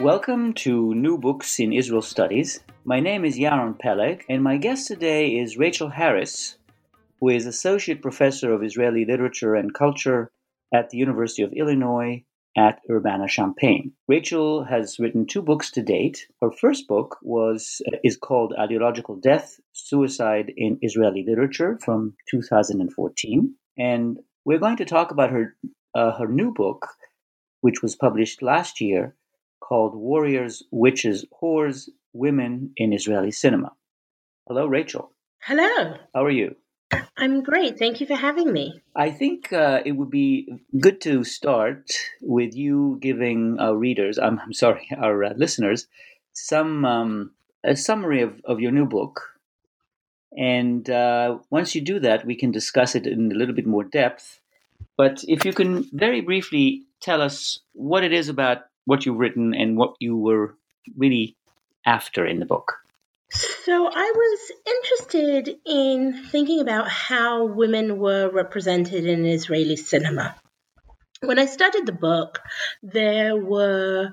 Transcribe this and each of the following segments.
Welcome to New Books in Israel Studies. My name is Yaron Peleg, and my guest today is Rachel Harris, who is Associate Professor of Israeli Literature and Culture at the University of Illinois at Urbana Champaign. Rachel has written two books to date. Her first book was is called Ideological Death: Suicide in Israeli Literature from 2014, and we're going to talk about her uh, her new book, which was published last year called Warriors, Witches, Whores, Women in Israeli Cinema. Hello, Rachel. Hello. How are you? I'm great. Thank you for having me. I think uh, it would be good to start with you giving our readers, I'm, I'm sorry, our uh, listeners, some um, a summary of, of your new book. And uh, once you do that, we can discuss it in a little bit more depth. But if you can very briefly tell us what it is about what you've written and what you were really after in the book. So, I was interested in thinking about how women were represented in Israeli cinema. When I studied the book, there were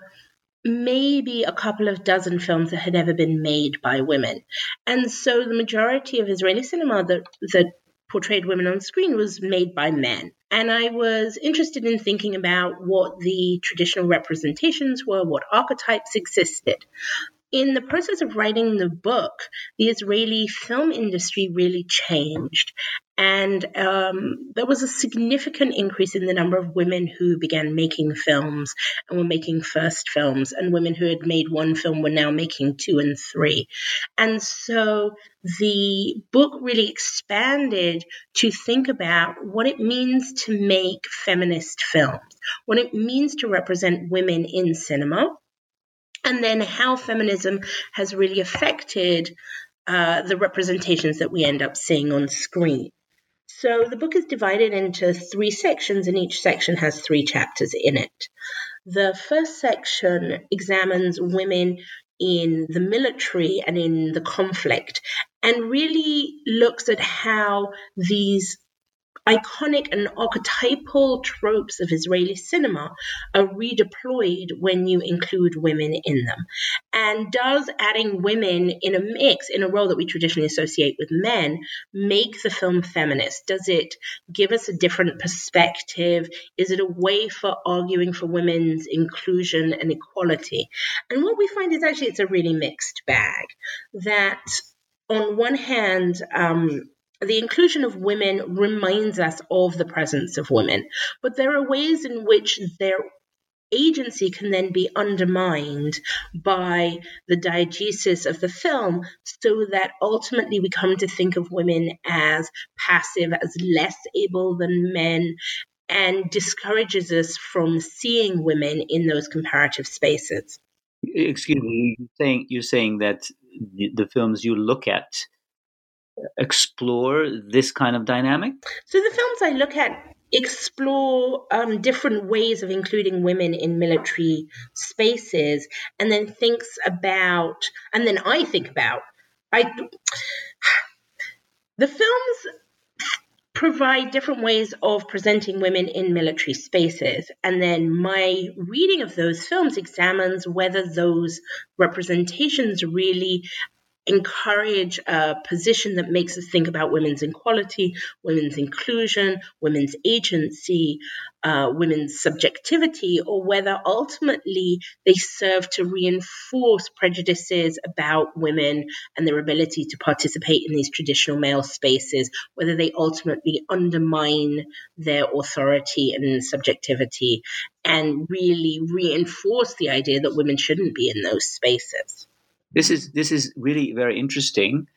maybe a couple of dozen films that had ever been made by women. And so the majority of Israeli cinema that, that portrayed women on screen was made by men. And I was interested in thinking about what the traditional representations were, what archetypes existed. In the process of writing the book, the Israeli film industry really changed. And um, there was a significant increase in the number of women who began making films and were making first films, and women who had made one film were now making two and three. And so the book really expanded to think about what it means to make feminist films, what it means to represent women in cinema, and then how feminism has really affected uh, the representations that we end up seeing on screen. So the book is divided into three sections, and each section has three chapters in it. The first section examines women in the military and in the conflict and really looks at how these iconic and archetypal tropes of Israeli cinema are redeployed when you include women in them. And does adding women in a mix, in a role that we traditionally associate with men, make the film feminist? Does it give us a different perspective? Is it a way for arguing for women's inclusion and equality? And what we find is actually it's a really mixed bag. That on one hand, um, the inclusion of women reminds us of the presence of women, but there are ways in which their agency can then be undermined by the diegesis of the film so that ultimately we come to think of women as passive, as less able than men, and discourages us from seeing women in those comparative spaces. Excuse me, you're saying, you're saying that the, the films you look at explore this kind of dynamic? So the films I look at explore um, different ways of including women in military spaces and then thinks about and then i think about i the films provide different ways of presenting women in military spaces. And then my reading of those films examines whether those representations really encourage a position that makes us think about women's equality, women's inclusion, women's agency, uh, women's subjectivity, or whether ultimately they serve to reinforce prejudices about women and their ability to participate in these traditional male spaces, whether they ultimately undermine their authority and subjectivity and really reinforce the idea that women shouldn't be in those spaces. This is this is really very interesting.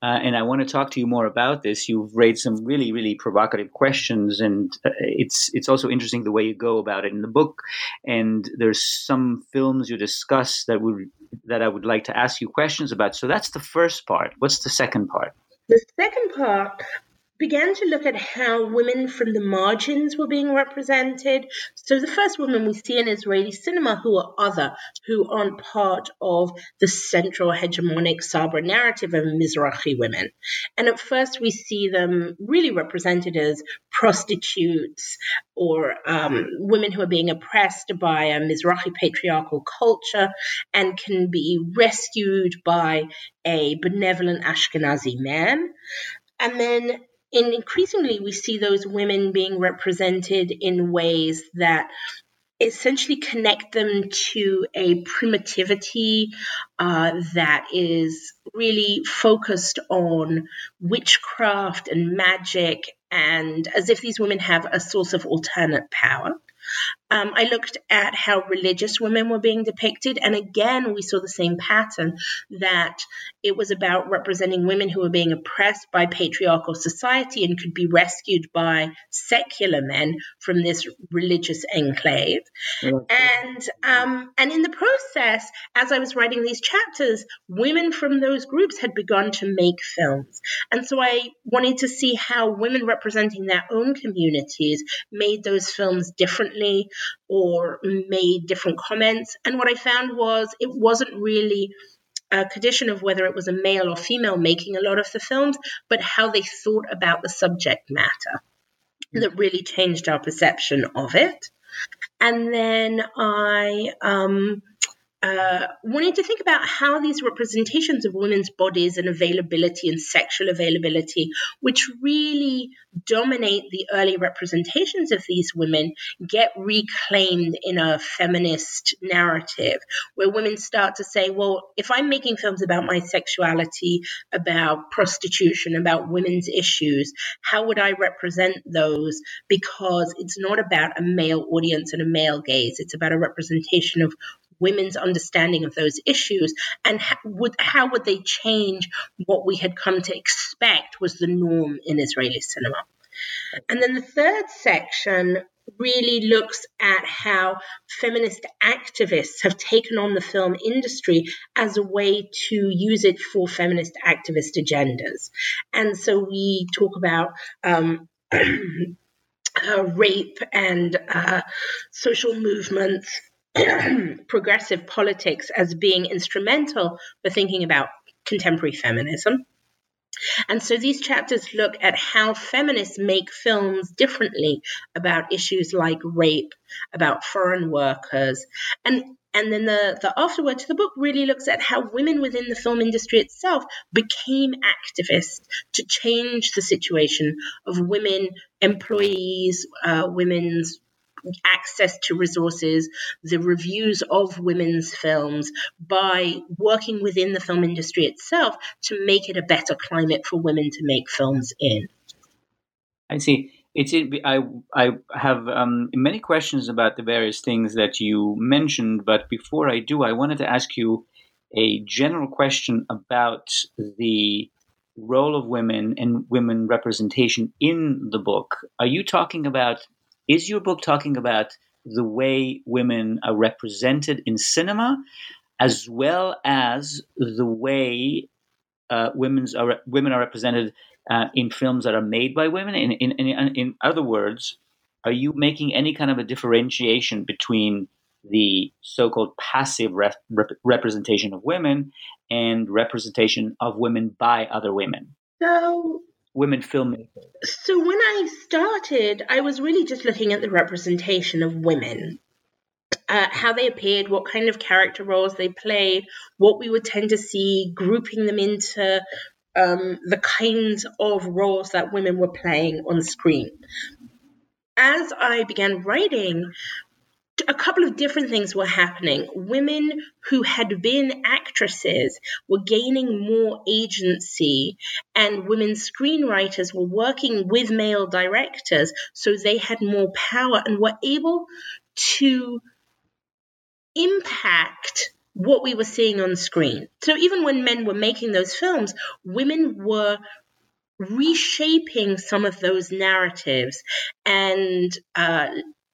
uh, and I want to talk to you more about this. You've raised some really, really provocative questions, and uh, it's it's also interesting the way you go about it in the book. And there's some films you discuss that would that I would like to ask you questions about. So that's the first part. What's the second part? The second part began to look at how women from the margins were being represented. So the first women we see in Israeli cinema who are other, who aren't part of the central hegemonic Sabra narrative of Mizrahi women. And at first we see them really represented as prostitutes or um, women who are being oppressed by a Mizrahi patriarchal culture and can be rescued by a benevolent Ashkenazi man. And then and increasingly we see those women being represented in ways that essentially connect them to a primitivity uh, that is really focused on witchcraft and magic and as if these women have a source of alternate power um, I looked at how religious women were being depicted, and again, we saw the same pattern that it was about representing women who were being oppressed by patriarchal society and could be rescued by secular men from this religious enclave. And um, and in the process, as I was writing these chapters, women from those groups had begun to make films, and so I wanted to see how women representing their own communities made those films differently or made different comments. And what I found was it wasn't really a condition of whether it was a male or female making a lot of the films, but how they thought about the subject matter that really changed our perception of it. And then I um, uh, wanting to think about how these representations of women's bodies and availability and sexual availability, which really dominate the early representations of these women, get reclaimed in a feminist narrative where women start to say, well, if I'm making films about my sexuality, about prostitution, about women's issues, how would I represent those? Because it's not about a male audience and a male gaze, it's about a representation of women's understanding of those issues and how would, how would they change what we had come to expect was the norm in Israeli cinema. And then the third section really looks at how feminist activists have taken on the film industry as a way to use it for feminist activist agendas. And so we talk about um, uh, rape and uh, social movements progressive politics as being instrumental for thinking about contemporary feminism. And so these chapters look at how feminists make films differently about issues like rape, about foreign workers, and and then the, the afterword to the book really looks at how women within the film industry itself became activists to change the situation of women employees, uh, women's access to resources, the reviews of women's films by working within the film industry itself to make it a better climate for women to make films in. I see. It's I I have um, many questions about the various things that you mentioned, but before I do, I wanted to ask you a general question about the role of women and women representation in the book. Are you talking about is your book talking about the way women are represented in cinema, as well as the way uh, women's are, women are represented uh, in films that are made by women? In, in, in, in other words, are you making any kind of a differentiation between the so-called passive rep- rep- representation of women and representation of women by other women? So women filmmakers? So when I started, I was really just looking at the representation of women. Uh, how they appeared, what kind of character roles they played, what we would tend to see, grouping them into um, the kinds of roles that women were playing on screen. As I began writing, a couple of different things were happening. Women who had been actresses were gaining more agency, and women screenwriters were working with male directors, so they had more power and were able to impact what we were seeing on screen. So even when men were making those films, women were reshaping some of those narratives and uh,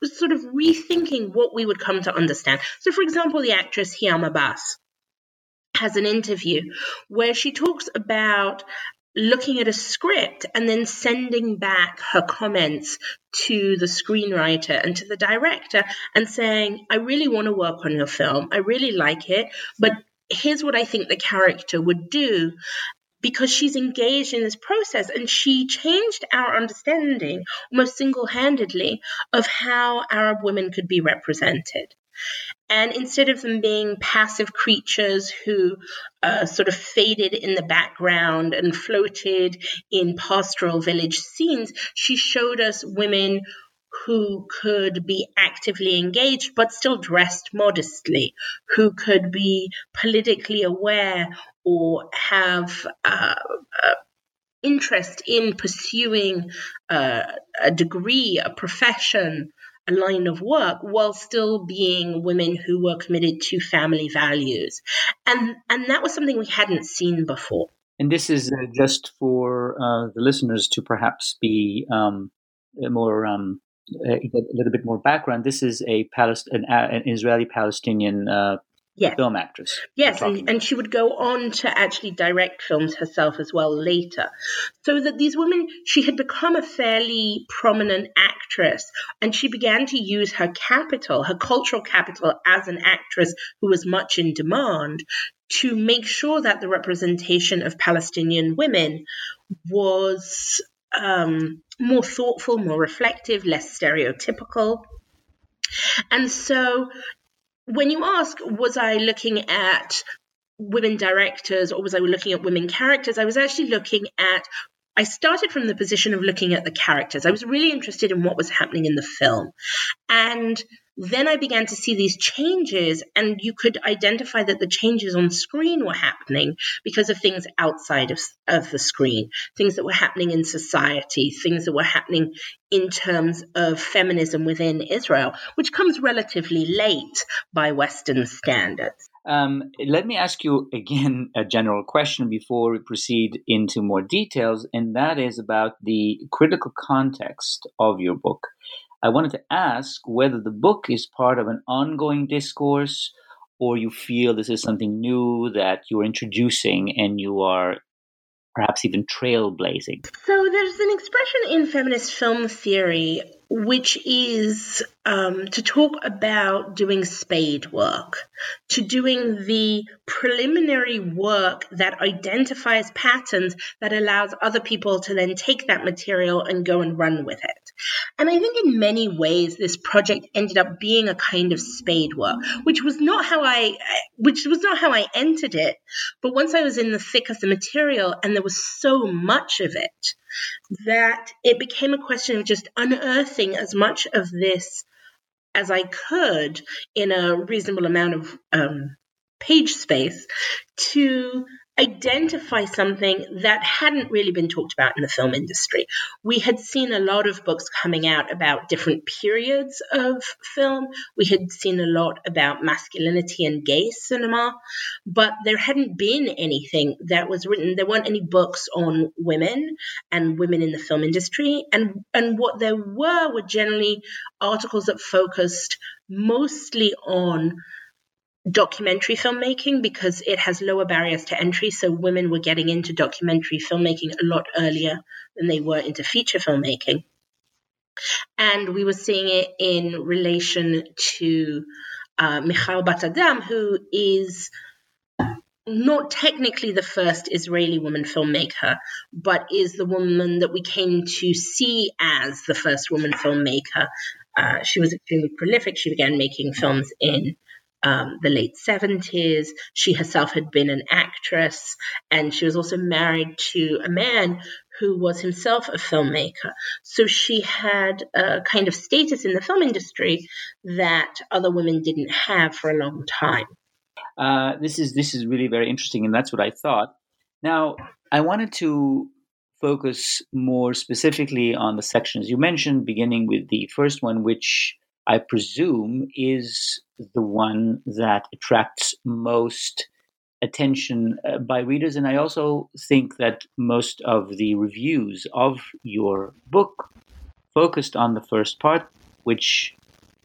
sort of rethinking what we would come to understand. So, for example, the actress Hiam Abbass has an interview where she talks about looking at a script and then sending back her comments to the screenwriter and to the director and saying, I really want to work on your film. I really like it, but here's what I think the character would do because she's engaged in this process and she changed our understanding almost single handedly of how Arab women could be represented. And instead of them being passive creatures who uh, sort of faded in the background and floated in pastoral village scenes, she showed us women who could be actively engaged but still dressed modestly, who could be politically aware or have uh, uh, interest in pursuing uh, a degree, a profession, a line of work while still being women who were committed to family values. And, and that was something we hadn't seen before. And this is uh, just for uh, the listeners to perhaps be um, more um, a little bit more background. This is a Palest- an, an Israeli Palestinian uh, yes. film actress. Yes, and, and she would go on to actually direct films herself as well later. So that these women, she had become a fairly prominent actress, and she began to use her capital, her cultural capital, as an actress who was much in demand to make sure that the representation of Palestinian women was um, more thoughtful, more reflective, less stereotypical. And so when you ask, was I looking at women directors or was I looking at women characters? I was actually looking at I started from the position of looking at the characters. I was really interested in what was happening in the film. And then I began to see these changes, and you could identify that the changes on screen were happening because of things outside of, of the screen, things that were happening in society, things that were happening in terms of feminism within Israel, which comes relatively late by Western standards. Um, let me ask you again a general question before we proceed into more details, and that is about the critical context of your book. I wanted to ask whether the book is part of an ongoing discourse or you feel this is something new that you're introducing and you are perhaps even trailblazing. So there's an expression in feminist film theory which is um, to talk about doing spade work, to doing the preliminary work that identifies patterns that allows other people to then take that material and go and run with it. And I think in many ways, this project ended up being a kind of spade work, which was not how I, which was not how I entered it. But once I was in the thick of the material and there was so much of it, that it became a question of just unearthing as much of this as I could in a reasonable amount of um, page space to identify something that hadn't really been talked about in the film industry. We had seen a lot of books coming out about different periods of film. We had seen a lot about masculinity and gay cinema, but there hadn't been anything that was written. There weren't any books on women and women in the film industry. And, and what there were were generally articles that focused mostly on documentary filmmaking because it has lower barriers to entry. So women were getting into documentary filmmaking a lot earlier than they were into feature filmmaking. And we were seeing it in relation to uh, Michal Bat-Adam, who is not technically the first Israeli woman filmmaker, but is the woman that we came to see as the first woman filmmaker. Uh, she was extremely prolific. She began making films in um, the late 70s. She herself had been an actress, and she was also married to a man who was himself a filmmaker. So she had a kind of status in the film industry that other women didn't have for a long time. Uh, this is this is really very interesting, and that's what I thought. Now, I wanted to focus more specifically on the sections you mentioned, beginning with the first one, which I presume is the one that attracts most attention uh, by readers. And I also think that most of the reviews of your book focused on the first part, which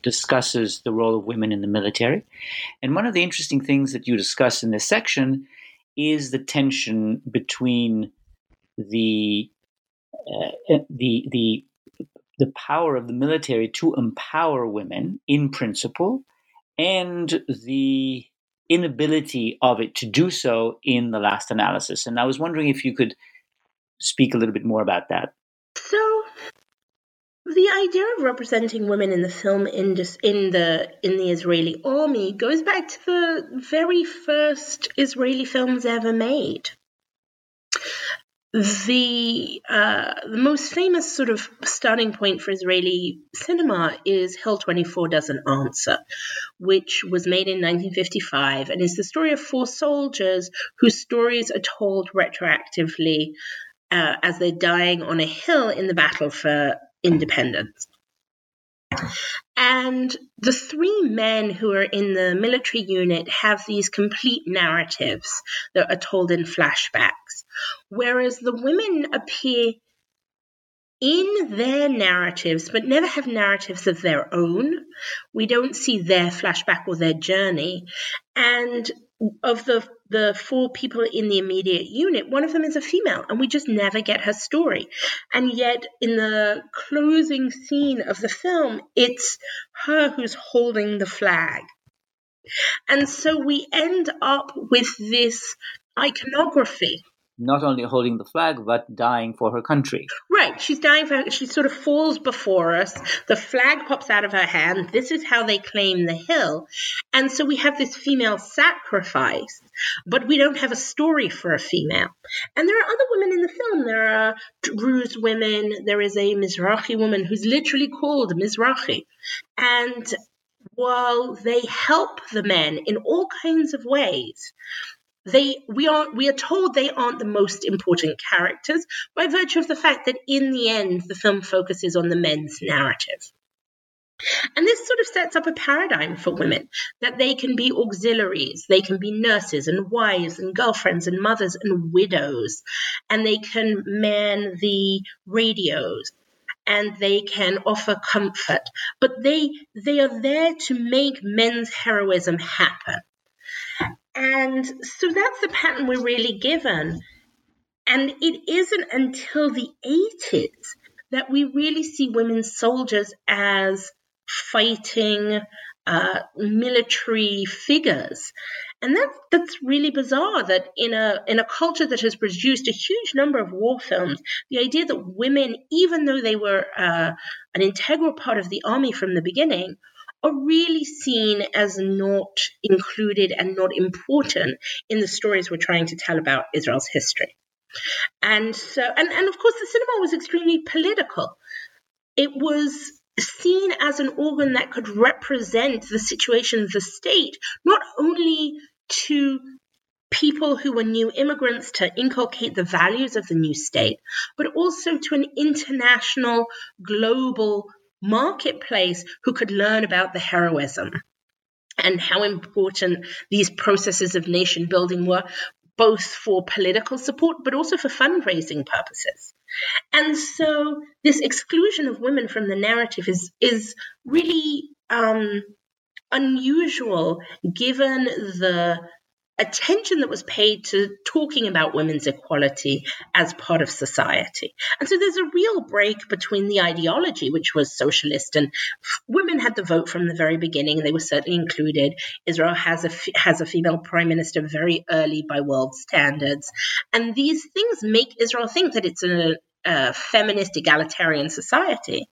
discusses the role of women in the military. And one of the interesting things that you discuss in this section is the tension between the uh, the the the power of the military to empower women in principle and the inability of it to do so in the last analysis. And I was wondering if you could speak a little bit more about that. So, the idea of representing women in the film industry in the in the Israeli army goes back to the very first Israeli films ever made the uh, the most famous sort of starting point for Israeli cinema is Hill 24 Doesn't Answer, which was made in 1955 and is the story of four soldiers whose stories are told retroactively uh, as they're dying on a hill in the battle for independence. And the three men who are in the military unit have these complete narratives that are told in flashbacks, whereas the women appear in their narratives, but never have narratives of their own. We don't see their flashback or their journey. And of the the four people in the immediate unit, one of them is a female, and we just never get her story. And yet, in the closing scene of the film, it's her who's holding the flag. And so we end up with this iconography not only holding the flag but dying for her country. Right, she's dying for her, she sort of falls before us. The flag pops out of her hand. This is how they claim the hill. And so we have this female sacrifice, but we don't have a story for a female. And there are other women in the film. There are Druze women. There is a Mizrahi woman who's literally called Mizrahi. And while they help the men in all kinds of ways, they we are we are told they aren't the most important characters by virtue of the fact that in the end the film focuses on the men's narrative. And this sort of sets up a paradigm for women that they can be auxiliaries, they can be nurses and wives and girlfriends and mothers and widows, and they can man the radios and they can offer comfort, but they they are there to make men's heroism happen. And so that's the pattern we're really given. And it isn't until the 80s that we really see women soldiers as fighting uh, military figures. And that, that's really bizarre that in a, in a culture that has produced a huge number of war films, the idea that women, even though they were uh, an integral part of the army from the beginning, are really seen as not included and not important in the stories we're trying to tell about Israel's history. And so, and, and of course, the cinema was extremely political. It was seen as an organ that could represent the situation of the state, not only to people who were new immigrants to inculcate the values of the new state, but also to an international, global marketplace who could learn about the heroism and how important these processes of nation building were, both for political support but also for fundraising purposes. And so, this exclusion of women from the narrative is is really um, unusual given the attention that was paid to talking about women's equality as part of society. And so there's a real break between the ideology, which was socialist, and women had the vote from the very beginning. They were certainly included. Israel has a has a female prime minister very early by world standards, and these things make Israel think that it's a, a feminist egalitarian society.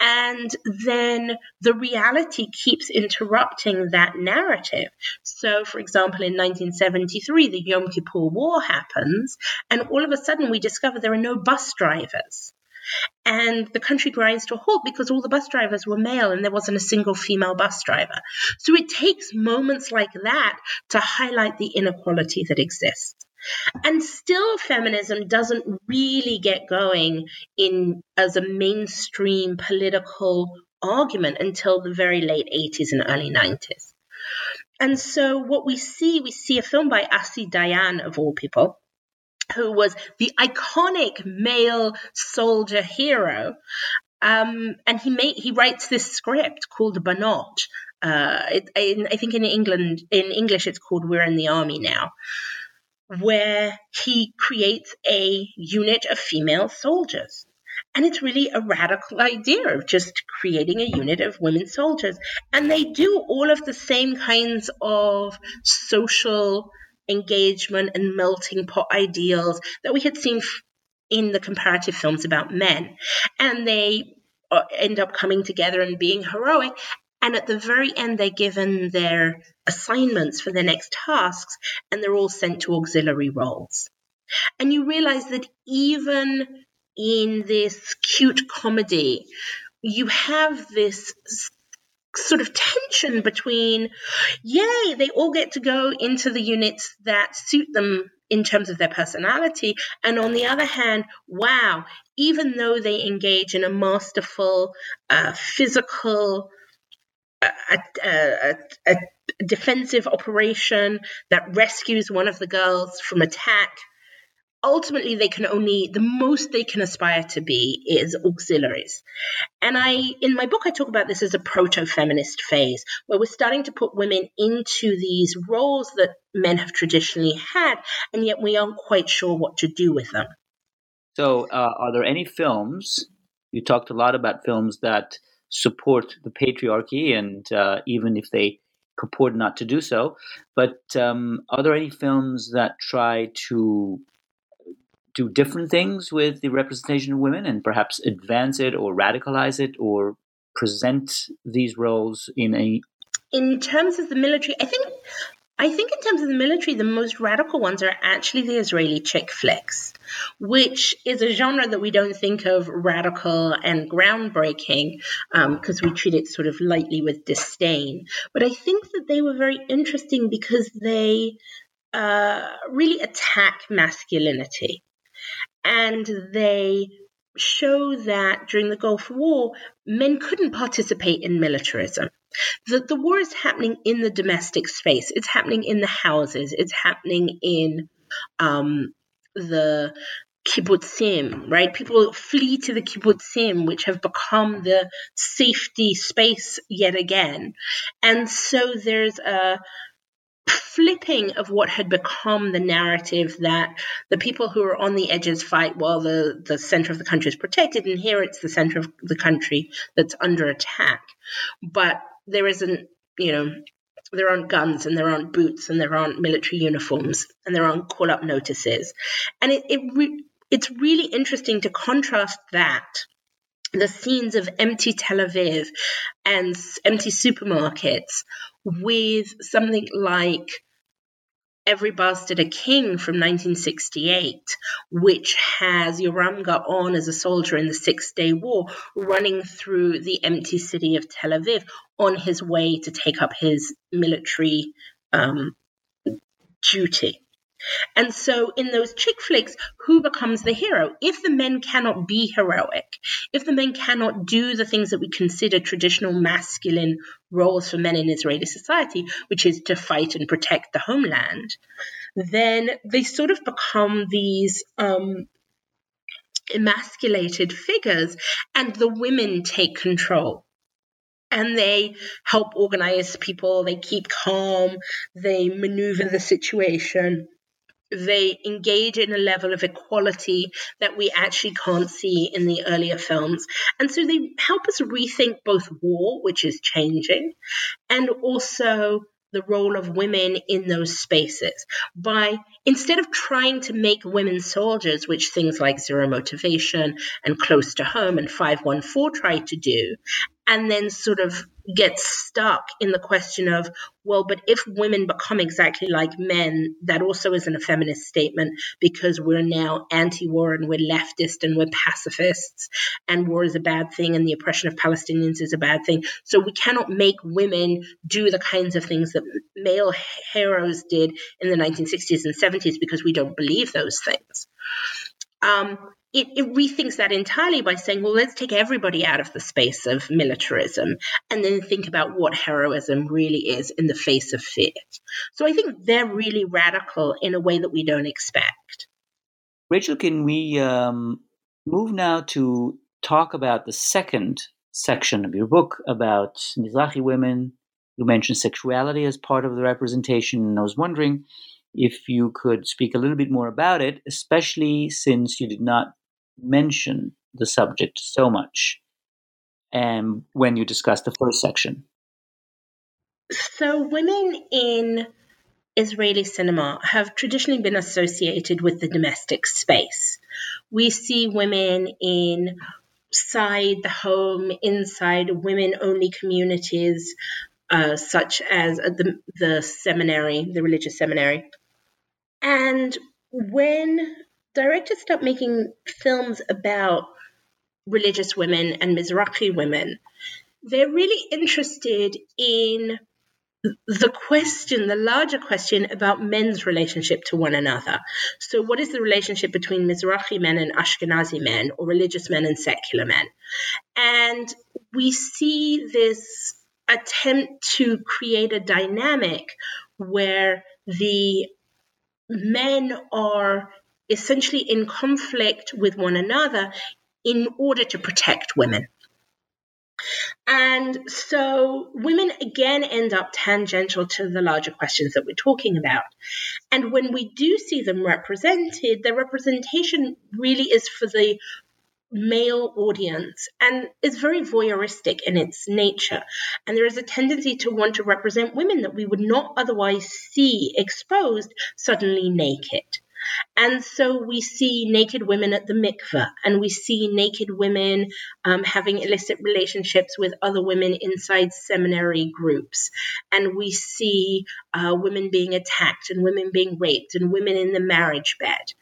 And then the reality keeps interrupting that narrative. So, for example, in 1973, the Yom Kippur War happens, and all of a sudden we discover there are no bus drivers. And the country grinds to a halt because all the bus drivers were male and there wasn't a single female bus driver. So it takes moments like that to highlight the inequality that exists. And still, feminism doesn't really get going in as a mainstream political argument until the very late 80s and early 90s. And so what we see, we see a film by Asi Dayan, of all people, who was the iconic male soldier hero. Um, and he made, he writes this script called Banot. Uh, it, in, I think in England, in English, it's called We're in the Army Now, where he creates a unit of female soldiers. And it's really a radical idea of just creating a unit of women soldiers. And they do all of the same kinds of social engagement and melting pot ideals that we had seen in the comparative films about men. And they uh, end up coming together and being heroic. And at the very end, they're given their assignments for their next tasks, and they're all sent to auxiliary roles. And you realize that even in this cute comedy, you have this sort of tension between, yay, they all get to go into the units that suit them in terms of their personality. And on the other hand, wow, even though they engage in a masterful uh, physical, a, a, a defensive operation that rescues one of the girls from attack ultimately they can only the most they can aspire to be is auxiliaries. And i in my book i talk about this as a proto-feminist phase where we're starting to put women into these roles that men have traditionally had and yet we aren't quite sure what to do with them. So uh, are there any films you talked a lot about films that support the patriarchy and uh, even if they purport not to do so. But um, are there any films that try to do different things with the representation of women and perhaps advance it or radicalize it or present these roles in a in terms of the military i think i think in terms of the military the most radical ones are actually the israeli chick flicks which is a genre that we don't think of radical and groundbreaking because um, we treat it sort of lightly with disdain. But i think that they were very interesting because they uh, really attack masculinity. And they show that during the Gulf War, men couldn't participate in militarism. That the war is happening in the domestic space, it's happening in the houses, it's happening in um, the kibbutzim, right? People flee to the kibbutzim, which have become the safety space yet again. And so there's a flipping of what had become the narrative that the people who are on the edges fight while the, the center of the country is protected, and here it's the center of the country that's under attack. But there isn't, you know, there aren't guns and there aren't boots and there aren't military uniforms and there aren't call up notices. And it, it re- it's really interesting to contrast that the scenes of empty Tel Aviv and empty supermarkets with something like Every Bastard a King from 1968, which has Yoram Gaon as a soldier in the Six Day War running through the empty city of Tel Aviv on his way to take up his military um, duty. And so, in those chick flicks, who becomes the hero? If the men cannot be heroic, if the men cannot do the things that we consider traditional masculine roles for men in Israeli society, which is to fight and protect the homeland, then they sort of become these um, emasculated figures, and the women take control and they help organize people, they keep calm, they maneuver the situation they engage in a level of equality that we actually can't see in the earlier films. And so they help us rethink both war, which is changing, and also the role of women in those spaces by instead of trying to make women soldiers, which things like Zero Motivation and Close to Home and 514 try to do, and then sort of get stuck in the question of, well, but if women become exactly like men, that also isn't a feminist statement because we're now anti war and we're leftist and we're pacifists and war is a bad thing and the oppression of Palestinians is a bad thing. So we cannot make women do the kinds of things that male heroes did in the 1960s and 70s because we don't believe those things. Um, it, it, rethinks that entirely by saying, well, let's take everybody out of the space of militarism and then think about what heroism really is in the face of fear. So I think they're really radical in a way that we don't expect. Rachel, can we um, move now to talk about the second section of your book about Mizrahi women? You mentioned sexuality as part of the representation, and I was wondering if you could speak a little bit more about it, especially since you did not mention the subject so much um, when you discuss the first section. So, women in Israeli cinema have traditionally been associated with the domestic space. We see women in inside the home, inside women only communities, uh, such as the, the seminary, the religious seminary. And when directors start making films about religious women and Mizrahi women, they're really interested in the question, the larger question about men's relationship to one another. So, what is the relationship between Mizrahi men and Ashkenazi men, or religious men and secular men? And we see this attempt to create a dynamic where the men are essentially in conflict with one another in order to protect women. And so women again end up tangential to the larger questions that we're talking about. And when we do see them represented, their representation really is for the male audience and is very voyeuristic in its nature. And there is a tendency to want to represent women that we would not otherwise see exposed suddenly naked. And so we see naked women at the mikveh, and we see naked women um, having illicit relationships with other women inside seminary groups. And we see uh, women being attacked, and women being raped, and women in the marriage bed.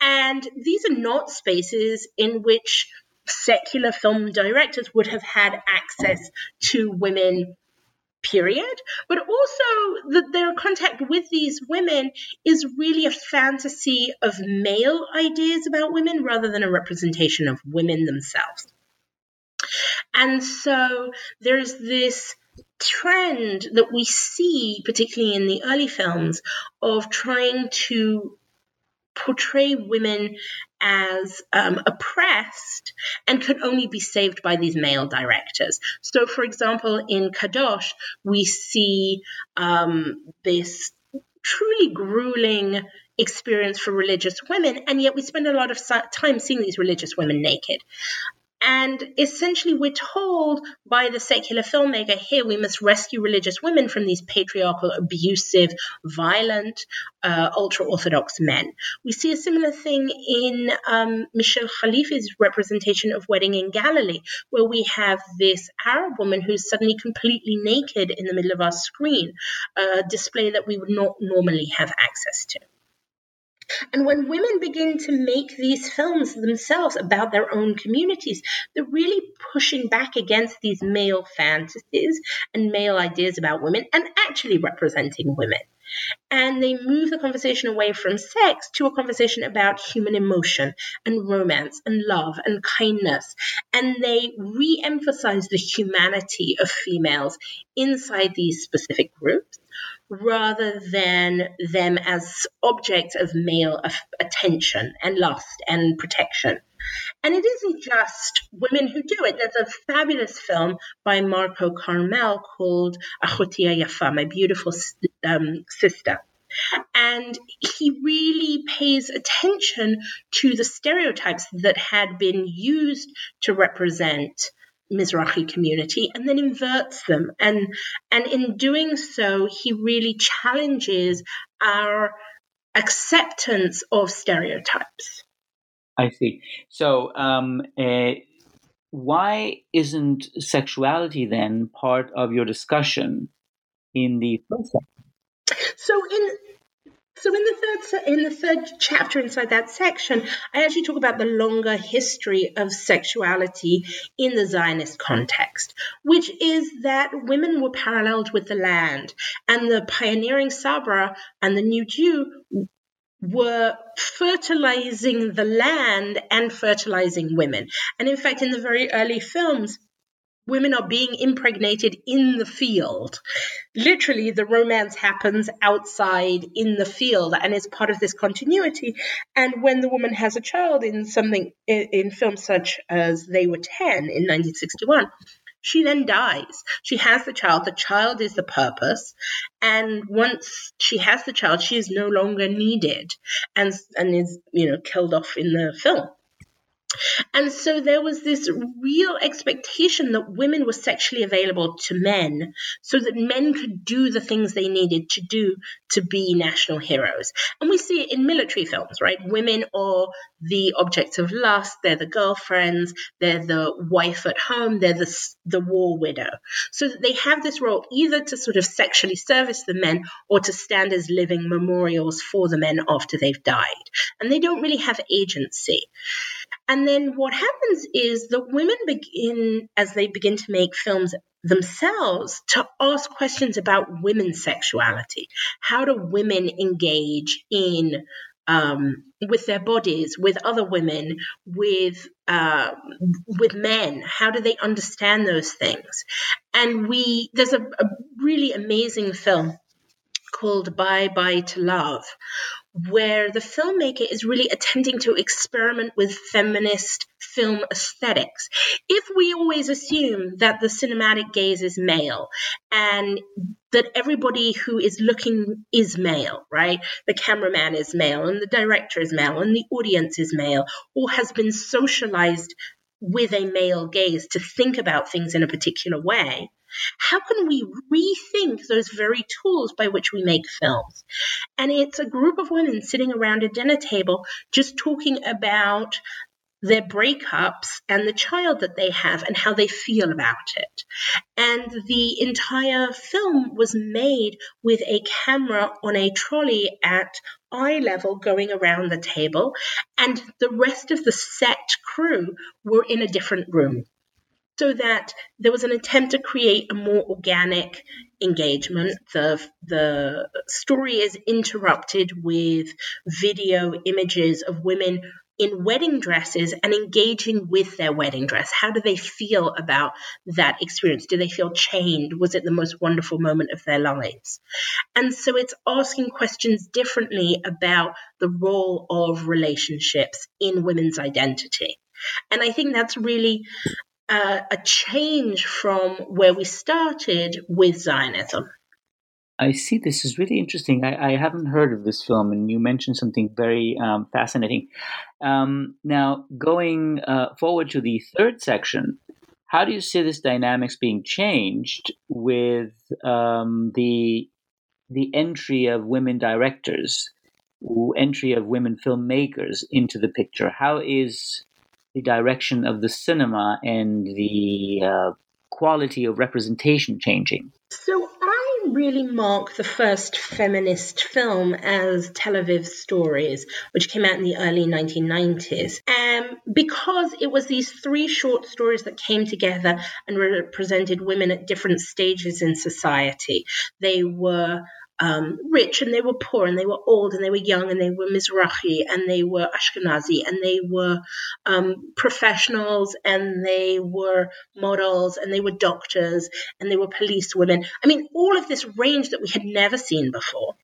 And these are not spaces in which secular film directors would have had access to women period, but also that their contact with these women is really a fantasy of male ideas about women rather than a representation of women themselves. And so there's this trend that we see, particularly in the early films, of trying to portray women as um, oppressed and could only be saved by these male directors. So, for example, in Kadosh, we see um, this truly grueling experience for religious women, and yet we spend a lot of time seeing these religious women naked. And essentially, we're told by the secular filmmaker here we must rescue religious women from these patriarchal, abusive, violent, uh, ultra Orthodox men. We see a similar thing in um, Michel Khleifi's representation of Wedding in Galilee, where we have this Arab woman who's suddenly completely naked in the middle of our screen, a display that we would not normally have access to. And when women begin to make these films themselves about their own communities, they're really pushing back against these male fantasies and male ideas about women and actually representing women. And they move the conversation away from sex to a conversation about human emotion and romance and love and kindness. And they re emphasize the humanity of females inside these specific groups rather than them as objects of male attention and lust and protection. And it isn't just women who do it. There's a fabulous film by Marco Carmel called Achuti Yafa, My Beautiful um, Sister. And he really pays attention to the stereotypes that had been used to represent Mizrahi community and then inverts them. And, and in doing so, he really challenges our acceptance of stereotypes. I see. So, um, uh, why isn't sexuality then part of your discussion in the first? So, in so in the third in the third chapter inside that section, I actually talk about the longer history of sexuality in the Zionist context, which is that women were paralleled with the land, and the pioneering Sabra and the new Jew were fertilizing the land and fertilizing women. And in fact, in the very early films, women are being impregnated in the field. Literally, the romance happens outside in the field and is part of this continuity. And when the woman has a child in something in, in films such as They Were 10 in 1961, she then dies. She has the child. The child is the purpose. And once she has the child, she is no longer needed and, and is, you know, killed off in the film. And so there was this real expectation that women were sexually available to men so that men could do the things they needed to do to be national heroes. And we see it in military films, right? Women are the objects of lust, they're the girlfriends, they're the wife at home, they're the, the war widow. So that they have this role either to sort of sexually service the men or to stand as living memorials for the men after they've died. And they don't really have agency. And then what happens is the women begin, as they begin to make films themselves, to ask questions about women's sexuality. How do women engage in um, with their bodies, with other women, with uh, with men? How do they understand those things? And we there's a, a really amazing film called Bye Bye to Love, where the filmmaker is really attempting to experiment with feminist film aesthetics. If we always assume that the cinematic gaze is male and that everybody who is looking is male, right? The cameraman is male and the director is male and the audience is male or has been socialized with a male gaze to think about things in a particular way how can we rethink those very tools by which we make films? And it's a group of women sitting around a dinner table just talking about their breakups and the child that they have and how they feel about it. And the entire film was made with a camera on a trolley at eye level going around the table, and the rest of the set crew were in a different room so that there was an attempt to create a more organic engagement. The, the story is interrupted with video images of women in wedding dresses and engaging with their wedding dress. How do they feel about that experience? Do they feel chained? Was it the most wonderful moment of their lives? And so it's asking questions differently about the role of relationships in women's identity. And I think that's really uh, a change from where we started with Zionism. I see. This is really interesting. I, I haven't heard of this film, and you mentioned something very um, fascinating. Um, now, going uh, forward to the third section, how do you see this dynamics being changed with um, the the entry of women directors, entry of women filmmakers into the picture? How is the direction of the cinema and the uh, quality of representation changing? So I really mark the first feminist film as Tel Aviv Stories, which came out in the early 1990s. Um, because it was these three short stories that came together and represented women at different stages in society. They were um, rich and they were poor and they were old and they were young and they were Mizrahi and they were Ashkenazi and they were um, professionals and they were models and they were doctors and they were police women. I mean, all of this range that we had never seen before.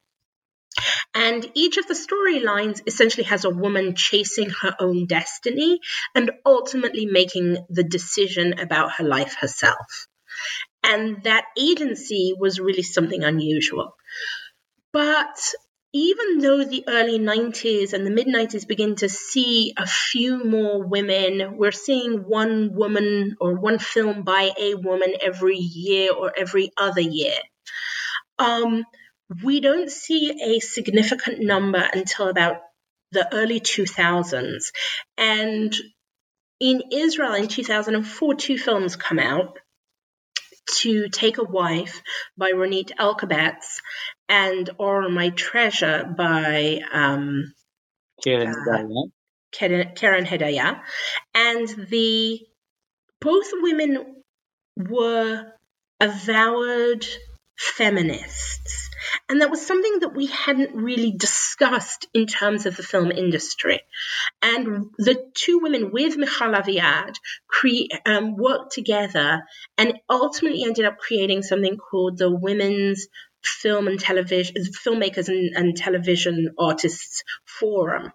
And each of the storylines essentially has a woman chasing her own destiny and ultimately making the decision about her life herself. And that agency was really something unusual. But even though the early 90s and the mid 90s begin to see a few more women, we're seeing one woman or one film by a woman every year or every other year. Um, we don't see a significant number until about the early 2000s. And in Israel in 2004, two films come out to Take a Wife by Ronit Elkabetz and Or My Treasure by um, Keren uh, Keren Yedaya. And the both women were avowed feminists. And that was something that we hadn't really discussed in terms of the film industry. And the two women with Michal Aviad cre- um, worked together and ultimately ended up creating something called the Women's Film and Television Filmmakers and, and Television Artists Forum.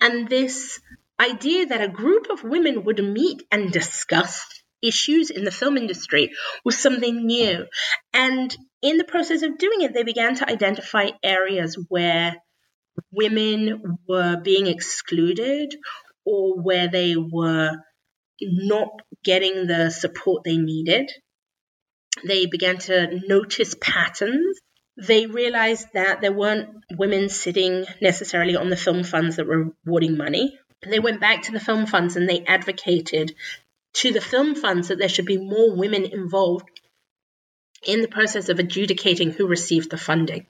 And this idea that a group of women would meet and discuss issues in the film industry was something new. And in the process of doing it, they began to identify areas where women were being excluded or where they were not getting the support they needed. They began to notice patterns. They realized that there weren't women sitting necessarily on the film funds that were awarding money. They went back to the film funds and they advocated to the film funds that there should be more women involved in the process of adjudicating who received the funding.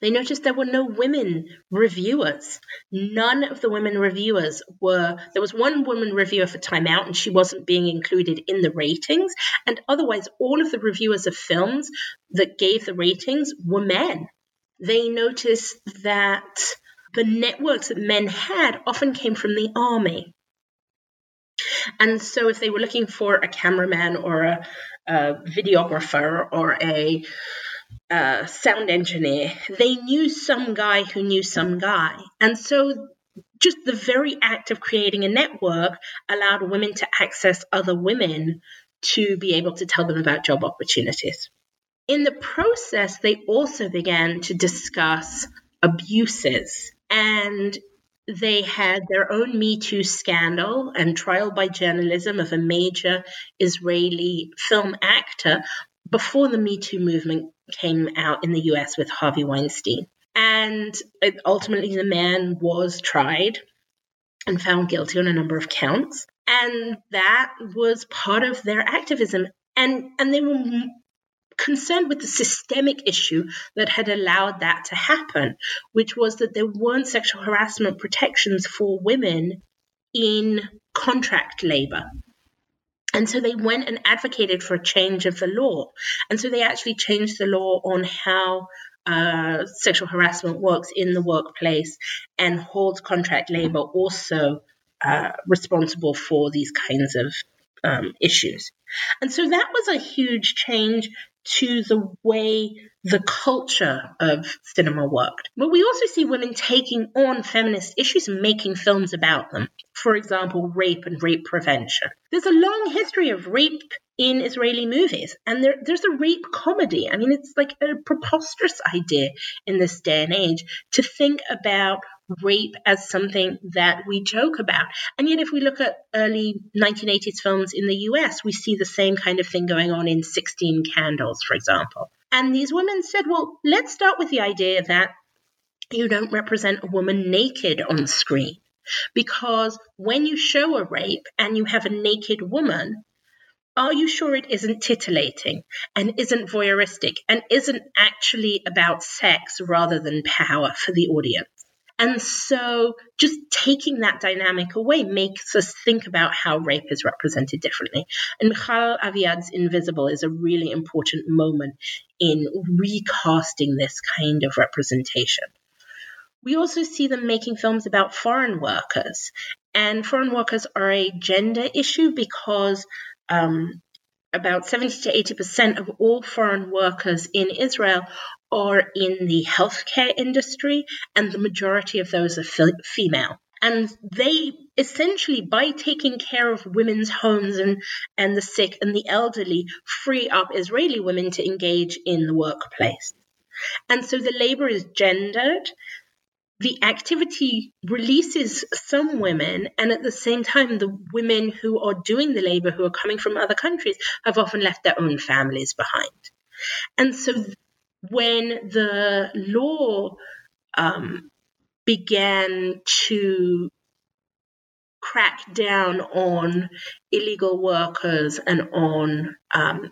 They noticed there were no women reviewers. None of the women reviewers were. There was one woman reviewer for Time Out, and she wasn't being included in the ratings. And otherwise, all of the reviewers of films that gave the ratings were men. They noticed that the networks that men had often came from the army. And so, if they were looking for a cameraman or a, a videographer or a, a sound engineer, they knew some guy who knew some guy. And so, just the very act of creating a network allowed women to access other women to be able to tell them about job opportunities. In the process, they also began to discuss abuses. And they had their own Me Too scandal and trial by journalism of a major Israeli film actor before the Me Too movement came out in the US with Harvey Weinstein. And uh, ultimately, the man was tried and found guilty on a number of counts. And that was part of their activism. And, and they were concerned with the systemic issue that had allowed that to happen, which was that there weren't sexual harassment protections for women in contract labor. And so they went and advocated for a change of the law. And so they actually changed the law on how uh, sexual harassment works in the workplace and holds contract labor also uh, responsible for these kinds of um, issues. And so that was a huge change to the way the culture of cinema worked. But we also see women taking on feminist issues and making films about them. For example, rape and rape prevention. There's a long history of rape in Israeli movies, and there, there's a rape comedy. I mean, it's like a preposterous idea in this day and age to think about rape as something that we joke about. And yet, if we look at early 1980s films in the US, we see the same kind of thing going on in 16 Candles, for example. And these women said, well, let's start with the idea that you don't represent a woman naked on screen. Because when you show a rape and you have a naked woman, are you sure it isn't titillating and isn't voyeuristic and isn't actually about sex rather than power for the audience? And so just taking that dynamic away makes us think about how rape is represented differently. And Michal Aviad's Invisible is a really important moment in recasting this kind of representation. We also see them making films about foreign workers. And foreign workers are a gender issue because um, about 70 to 80% of all foreign workers in Israel are in the healthcare industry, and the majority of those are female. And they essentially, by taking care of women's homes and, and the sick and the elderly, free up Israeli women to engage in the workplace. And so the labor is gendered. The activity releases some women, and at the same time, the women who are doing the labor, who are coming from other countries, have often left their own families behind. And so when the law um, began to crack down on illegal workers and on um,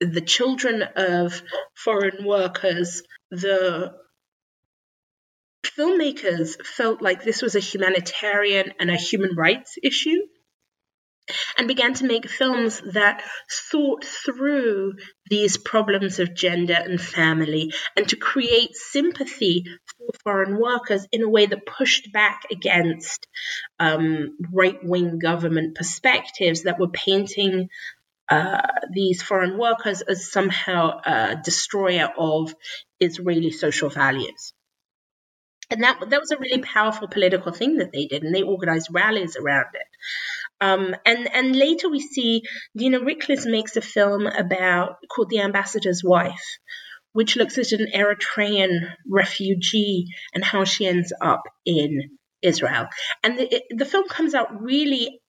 the children of foreign workers, the filmmakers felt like this was a humanitarian and a human rights issue. And began to make films that thought through these problems of gender and family and to create sympathy for foreign workers in a way that pushed back against um, right wing government perspectives that were painting uh, these foreign workers as somehow a destroyer of Israeli social values. And that, that was a really powerful political thing that they did, and they organized rallies around it. Um, and and later we see Dina Riklis makes a film about called The Ambassador's Wife, which looks at an Eritrean refugee and how she ends up in Israel. And the, it, the film comes out really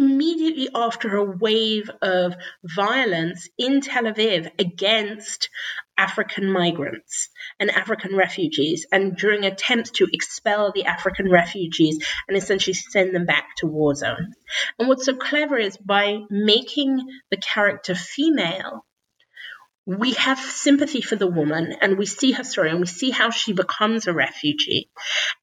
immediately after a wave of violence in Tel Aviv against African migrants and African refugees, and during attempts to expel the African refugees and essentially send them back to war zones. And what's so clever is by making the character female, we have sympathy for the woman and we see her story and we see how she becomes a refugee.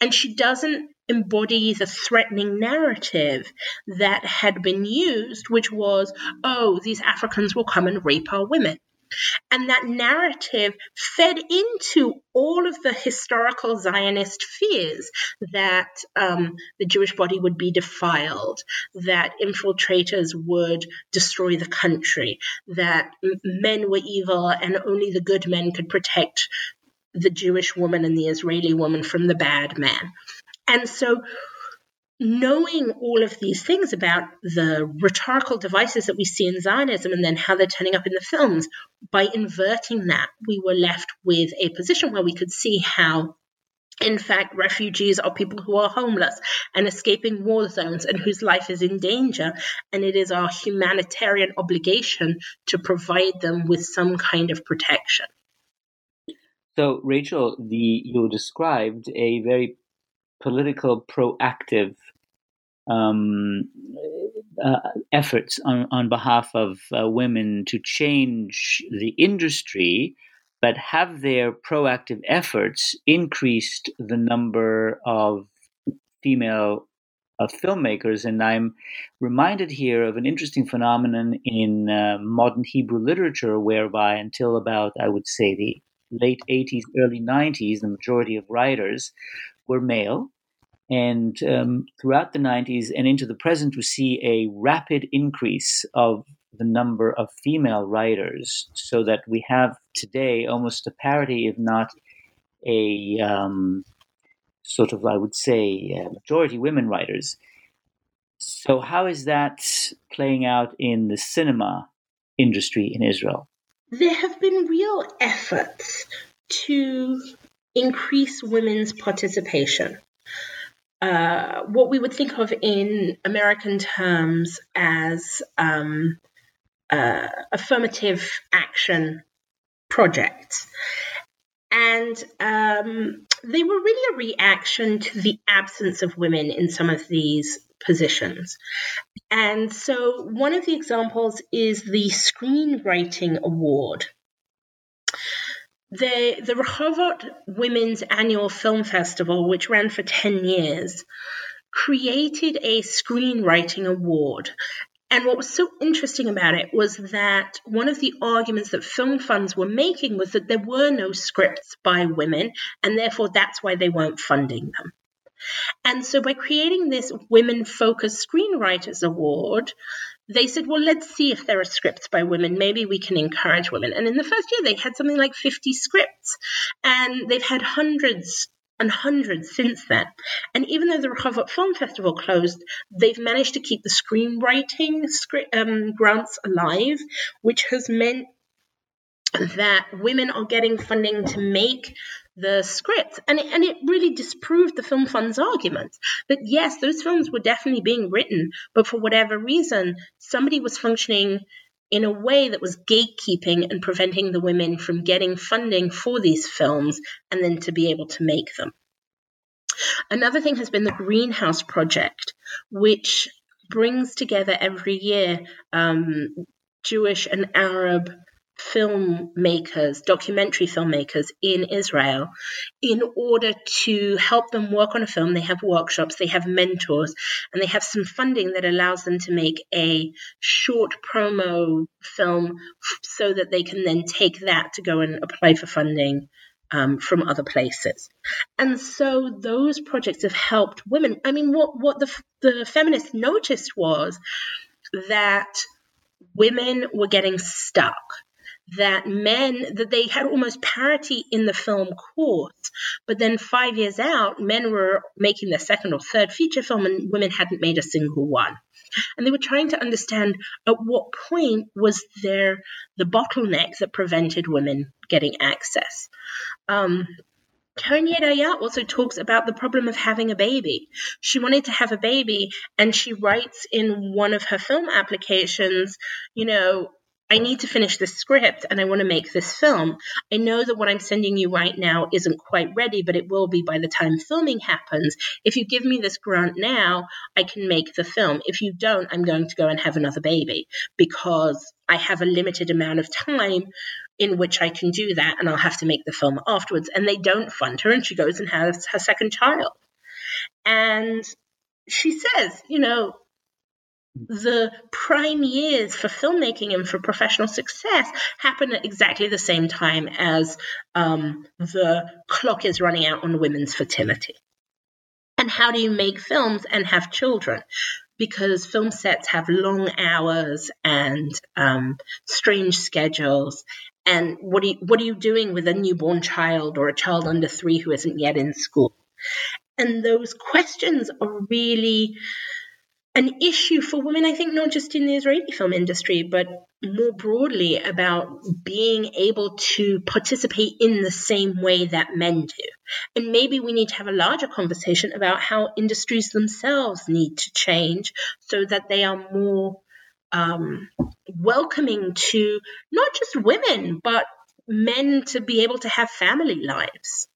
And she doesn't embody the threatening narrative that had been used, which was, oh, these Africans will come and rape our women. And that narrative fed into all of the historical Zionist fears that um, the Jewish body would be defiled, that infiltrators would destroy the country, that men were evil and only the good men could protect the Jewish woman and the Israeli woman from the bad man. And so knowing all of these things about the rhetorical devices that we see in Zionism and then how they're turning up in the films, by inverting that, we were left with a position where we could see how. In fact, refugees are people who are homeless and escaping war zones and whose life is in danger. And it is our humanitarian obligation to provide them with some kind of protection. So, Rachel, the you described a very political proactive um, uh, efforts on, on behalf of uh, women to change the industry, but have their proactive efforts increased the number of female uh, filmmakers? And I'm reminded here of an interesting phenomenon in uh, modern Hebrew literature, whereby until about, I would say, the late 80s, early 90s, the majority of writers were male. And um, throughout the 90s and into the present, we see a rapid increase of the number of female writers, so that we have today almost a parity, if not a um, sort of, I would say, majority women writers. So, how is that playing out in the cinema industry in Israel? There have been real efforts to increase women's participation. Uh, what we would think of in American terms as um, uh, affirmative action projects. And um, they were really a reaction to the absence of women in some of these positions. And so, one of the examples is the Screenwriting Award the the Rehovot Women's Annual Film Festival, which ran for 10 years, created a screenwriting award. And what was so interesting about it was that one of the arguments that film funds were making was that there were no scripts by women, and therefore that's why they weren't funding them. And so by creating this women focused screenwriters award, they said, well, let's see if there are scripts by women. Maybe we can encourage women. And in the first year, they had something like 50 scripts, and they've had hundreds and hundreds since then. And even though the Rehovot Film Festival closed, they've managed to keep the screenwriting script, um, grants alive, which has meant that women are getting funding to make the script. And it, and it really disproved the Film Fund's argument that yes, those films were definitely being written, but for whatever reason, somebody was functioning in a way that was gatekeeping and preventing the women from getting funding for these films and then to be able to make them. Another thing has been the Greenhouse Project, which brings together every year um, Jewish and Arab filmmakers, documentary filmmakers in Israel, in order to help them work on a film. They have workshops, they have mentors, and they have some funding that allows them to make a short promo film so that they can then take that to go and apply for funding um, from other places. And so those projects have helped women. I mean, what, what the, the feminists noticed was that women were getting stuck that men that they had almost parity in the film course but then five years out men were making their second or third feature film and women hadn't made a single one. And they were trying to understand at what point was there the bottleneck that prevented women getting access. Um, Keren Yedaya also talks about the problem of having a baby. She wanted to have a baby, and she writes in one of her film applications, you know, I need to finish this script and I want to make this film. I know that what I'm sending you right now isn't quite ready, but it will be by the time filming happens. If you give me this grant now, I can make the film. If you don't, I'm going to go and have another baby because I have a limited amount of time in which I can do that and I'll have to make the film afterwards. And they don't fund her and she goes and has her second child. And she says, you know, the prime years for filmmaking and for professional success happen at exactly the same time as um, the clock is running out on women's fertility. And how do you make films and have children? Because film sets have long hours and um, strange schedules. And what are, you, what are you doing with a newborn child or a child under three who isn't yet in school? And those questions are really an issue for women, I think, not just in the Israeli film industry, but more broadly about being able to participate in the same way that men do. And maybe we need to have a larger conversation about how industries themselves need to change so that they are more um, welcoming to not just women, but men to be able to have family lives.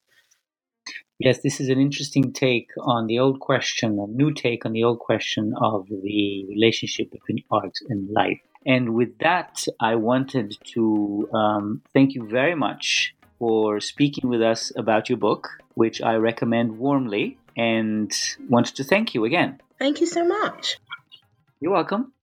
Yes, this is an interesting take on the old question, a new take on the old question of the relationship between art and life. And with that, I wanted to um, thank you very much for speaking with us about your book, which I recommend warmly, and wanted to thank you again. Thank you so much. You're welcome.